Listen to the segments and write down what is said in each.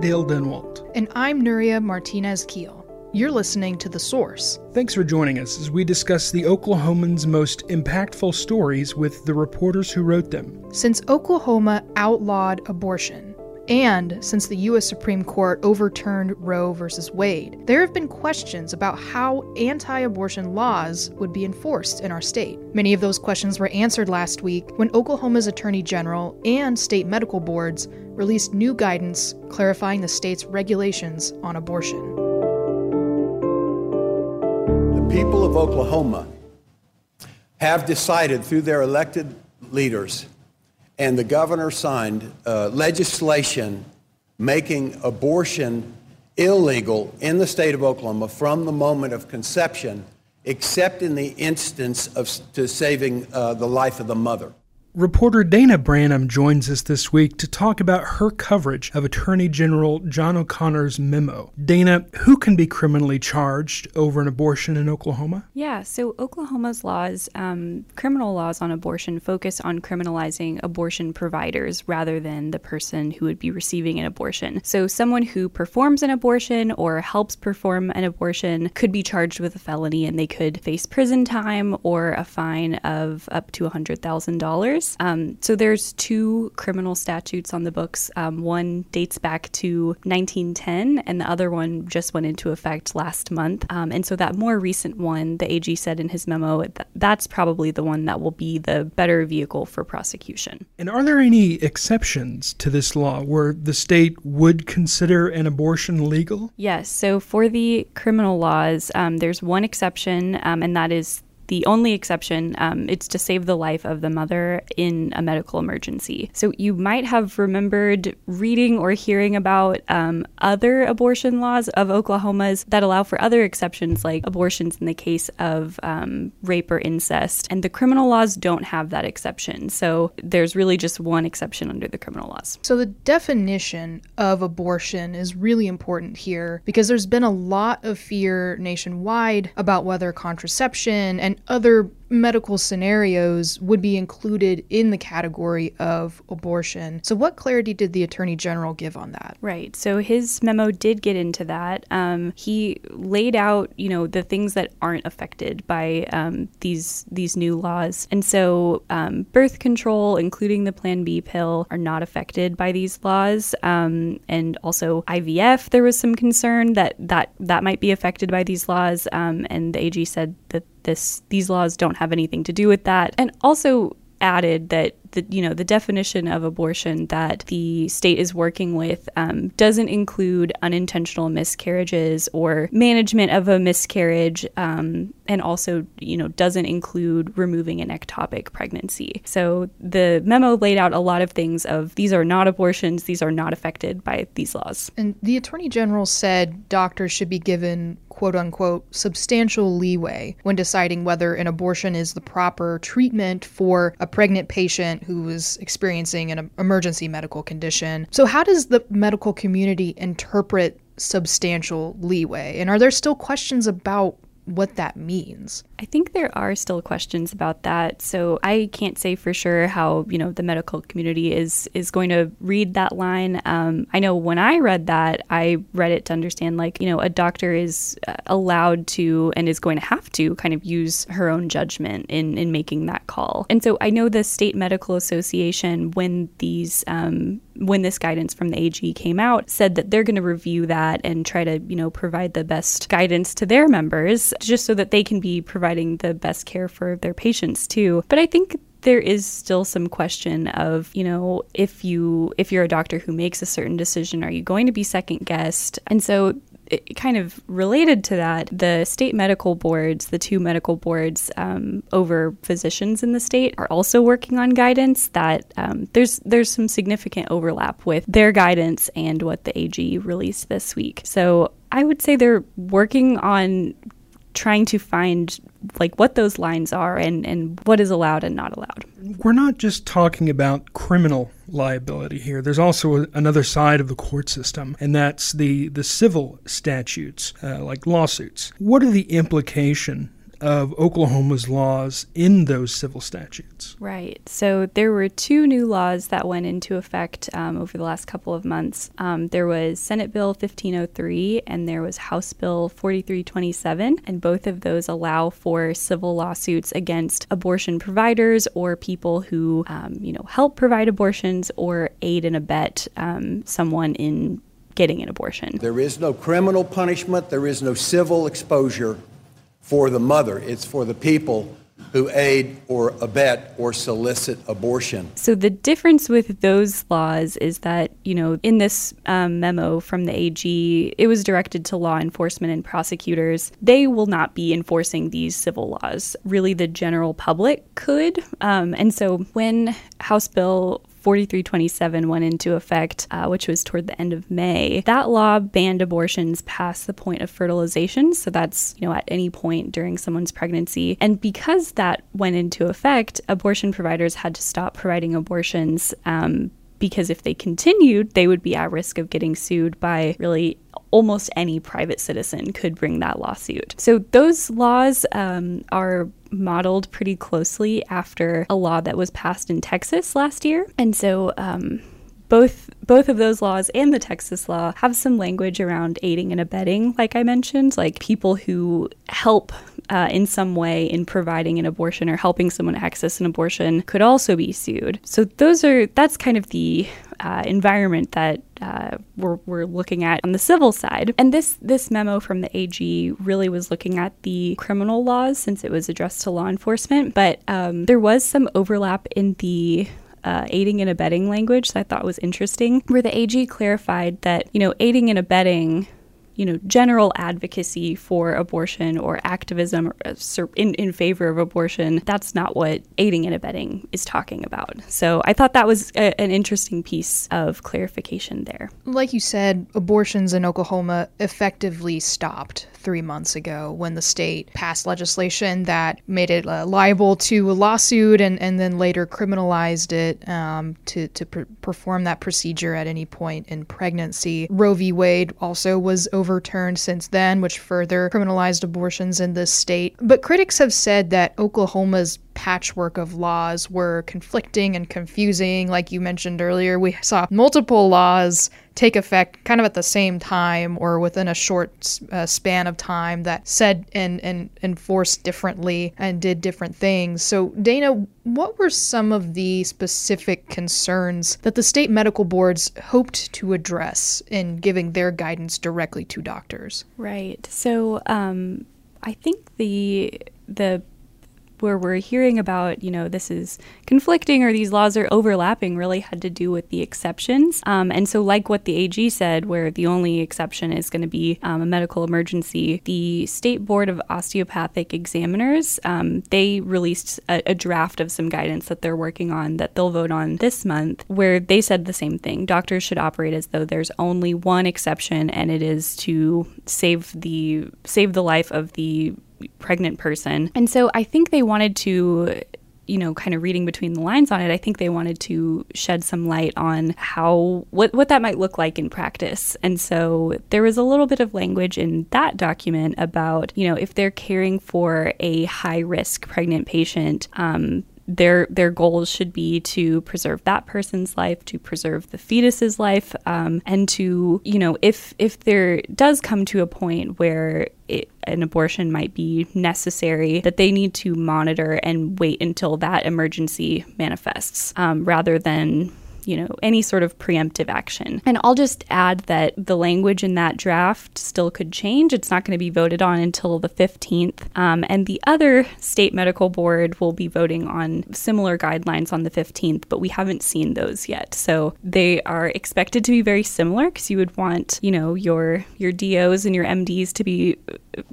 Dale Denwalt. And I'm Nuria Martinez Keel. You're listening to The Source. Thanks for joining us as we discuss the Oklahoman's most impactful stories with the reporters who wrote them. Since Oklahoma outlawed abortion, and since the U.S. Supreme Court overturned Roe v. Wade, there have been questions about how anti abortion laws would be enforced in our state. Many of those questions were answered last week when Oklahoma's Attorney General and state medical boards released new guidance clarifying the state's regulations on abortion The people of Oklahoma have decided through their elected leaders, and the governor signed uh, legislation making abortion illegal in the state of Oklahoma from the moment of conception, except in the instance of to saving uh, the life of the mother. Reporter Dana Branham joins us this week to talk about her coverage of Attorney General John O'Connor's memo. Dana, who can be criminally charged over an abortion in Oklahoma? Yeah, so Oklahoma's laws, um, criminal laws on abortion, focus on criminalizing abortion providers rather than the person who would be receiving an abortion. So someone who performs an abortion or helps perform an abortion could be charged with a felony and they could face prison time or a fine of up to $100,000 years. Um, so there's two criminal statutes on the books. Um, one dates back to 1910, and the other one just went into effect last month. Um, and so that more recent one, the AG said in his memo, th- that's probably the one that will be the better vehicle for prosecution. And are there any exceptions to this law where the state would consider an abortion legal? Yes. So for the criminal laws, um, there's one exception, um, and that is the only exception, um, it's to save the life of the mother in a medical emergency. So you might have remembered reading or hearing about um, other abortion laws of Oklahoma's that allow for other exceptions, like abortions in the case of um, rape or incest. And the criminal laws don't have that exception. So there's really just one exception under the criminal laws. So the definition of abortion is really important here because there's been a lot of fear nationwide about whether contraception and other medical scenarios would be included in the category of abortion. So, what clarity did the Attorney General give on that? Right. So, his memo did get into that. Um, he laid out, you know, the things that aren't affected by um, these these new laws, and so um, birth control, including the Plan B pill, are not affected by these laws. Um, and also IVF, there was some concern that that that might be affected by these laws, um, and the AG said that this these laws don't have anything to do with that. And also added that the you know the definition of abortion that the state is working with um, doesn't include unintentional miscarriages or management of a miscarriage, um, and also you know doesn't include removing an ectopic pregnancy. So the memo laid out a lot of things of these are not abortions, these are not affected by these laws. And the attorney general said doctors should be given quote unquote substantial leeway when deciding whether an abortion is the proper treatment for a pregnant patient who was experiencing an emergency medical condition. So, how does the medical community interpret substantial leeway? And are there still questions about what that means. I think there are still questions about that. So I can't say for sure how you know the medical community is is going to read that line. Um, I know when I read that, I read it to understand like you know a doctor is uh, allowed to and is going to have to kind of use her own judgment in in making that call. And so I know the state medical association when these um, when this guidance from the AG came out said that they're going to review that and try to you know provide the best guidance to their members just so that they can be providing the best care for their patients too. But I think there is still some question of you know if you if you're a doctor who makes a certain decision are you going to be second guessed and so it, kind of related to that, the state medical boards, the two medical boards um, over physicians in the state, are also working on guidance that um, there's there's some significant overlap with their guidance and what the AG released this week. So I would say they're working on trying to find like what those lines are and, and what is allowed and not allowed. We're not just talking about criminal liability here. There's also a, another side of the court system, and that's the, the civil statutes, uh, like lawsuits. What are the implication of Oklahoma's laws in those civil statutes. Right. So there were two new laws that went into effect um, over the last couple of months. Um, there was Senate Bill 1503 and there was House Bill 4327, and both of those allow for civil lawsuits against abortion providers or people who, um, you know, help provide abortions or aid and abet um, someone in getting an abortion. There is no criminal punishment, there is no civil exposure for the mother, it's for the people who aid or abet or solicit abortion. So the difference with those laws is that, you know, in this um, memo from the AG, it was directed to law enforcement and prosecutors. They will not be enforcing these civil laws. Really, the general public could. Um, and so when House Bill 4327 went into effect, uh, which was toward the end of May. That law banned abortions past the point of fertilization. So that's, you know, at any point during someone's pregnancy. And because that went into effect, abortion providers had to stop providing abortions um, because if they continued, they would be at risk of getting sued by really almost any private citizen could bring that lawsuit. So those laws um, are modeled pretty closely after a law that was passed in Texas last year. And so um, both both of those laws and the Texas law have some language around aiding and abetting, like I mentioned, like people who help uh, in some way in providing an abortion or helping someone access an abortion could also be sued. So those are that's kind of the uh, environment that uh, we're, we're looking at on the civil side. And this this memo from the AG really was looking at the criminal laws since it was addressed to law enforcement, but um, there was some overlap in the uh, aiding and abetting language that I thought was interesting, where the AG clarified that, you know, aiding and abetting you know, general advocacy for abortion or activism uh, in, in favor of abortion, that's not what aiding and abetting is talking about. So I thought that was a, an interesting piece of clarification there. Like you said, abortions in Oklahoma effectively stopped three months ago when the state passed legislation that made it uh, liable to a lawsuit and, and then later criminalized it um, to, to perform that procedure at any point in pregnancy. Roe v. Wade also was overturned since then, which further criminalized abortions in this state. But critics have said that Oklahoma's patchwork of laws were conflicting and confusing. Like you mentioned earlier, we saw multiple laws take effect kind of at the same time or within a short uh, span of time that said and, and enforced differently and did different things. So, Dana, what were some of the specific concerns that the state medical boards hoped to address in giving their guidance directly to doctors? Right. So, um, I think the the where we're hearing about, you know, this is conflicting or these laws are overlapping really had to do with the exceptions. Um, and so, like what the AG said, where the only exception is going to be um, a medical emergency, the State Board of Osteopathic Examiners, um, they released a, a draft of some guidance that they're working on that they'll vote on this month, where they said the same thing. Doctors should operate as though there's only one exception, and it is to save the save the life of the pregnant person. And so I think they wanted to you know, kind of reading between the lines on it, I think they wanted to shed some light on how what what that might look like in practice. And so there was a little bit of language in that document about, you know, if they're caring for a high risk pregnant patient, um, their their goals should be to preserve that person's life, to preserve the fetus's life, um, and to you know if if there does come to a point where it, an abortion might be necessary, that they need to monitor and wait until that emergency manifests, um, rather than you know, any sort of preemptive action. And I'll just add that the language in that draft still could change. It's not going to be voted on until the 15th. Um, and the other state medical board will be voting on similar guidelines on the 15th, but we haven't seen those yet. So they are expected to be very similar because you would want, you know, your your DOs and your MDs to be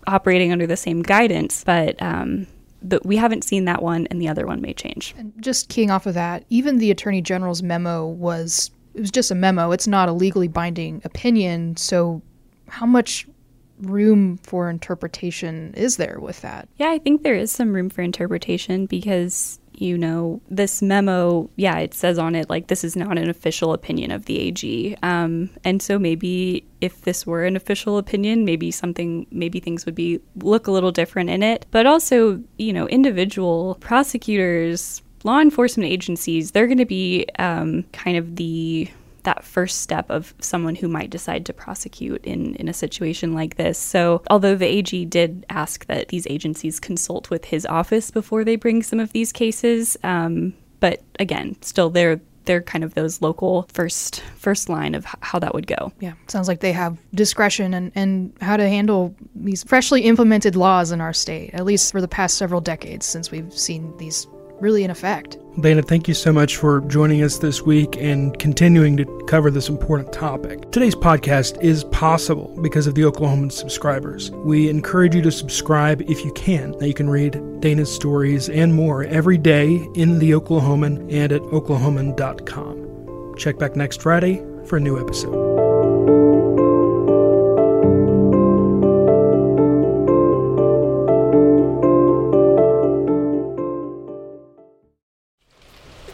operating under the same guidance, but um, but we haven't seen that one, and the other one may change. And just keying off of that, even the Attorney General's memo was it was just a memo. It's not a legally binding opinion. So, how much room for interpretation is there with that? Yeah, I think there is some room for interpretation because you know, this memo, yeah, it says on it like this is not an official opinion of the AG. Um, and so maybe if this were an official opinion, maybe something, maybe things would be look a little different in it. But also, you know, individual prosecutors, law enforcement agencies, they're going to be um, kind of the that first step of someone who might decide to prosecute in, in a situation like this. So, although the AG did ask that these agencies consult with his office before they bring some of these cases, um, but again, still they're they're kind of those local first first line of how that would go. Yeah, sounds like they have discretion and, and how to handle these freshly implemented laws in our state, at least for the past several decades since we've seen these really in effect. Dana, thank you so much for joining us this week and continuing to cover this important topic. Today's podcast is possible because of the Oklahoman subscribers. We encourage you to subscribe if you can. Now you can read Dana's stories and more every day in the Oklahoman and at oklahoman.com. Check back next Friday for a new episode.